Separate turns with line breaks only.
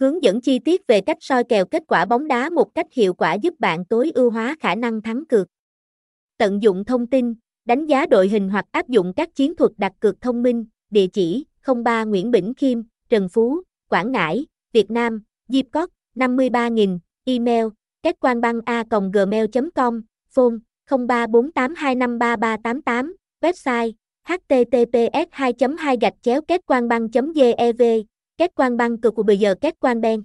Hướng dẫn chi tiết về cách soi kèo kết quả bóng đá một cách hiệu quả giúp bạn tối ưu hóa khả năng thắng cược. Tận dụng thông tin, đánh giá đội hình hoặc áp dụng các chiến thuật đặt cược thông minh, địa chỉ 03 Nguyễn Bỉnh Khiêm, Trần Phú, Quảng Ngãi, Việt Nam, Diệp Cót, 53.000, email, kết quan băng a gmail.com, phone 0348253388, website https 2 2 gạch chéo kết quan băng gev kết quan băng cực của bây giờ kết quan ben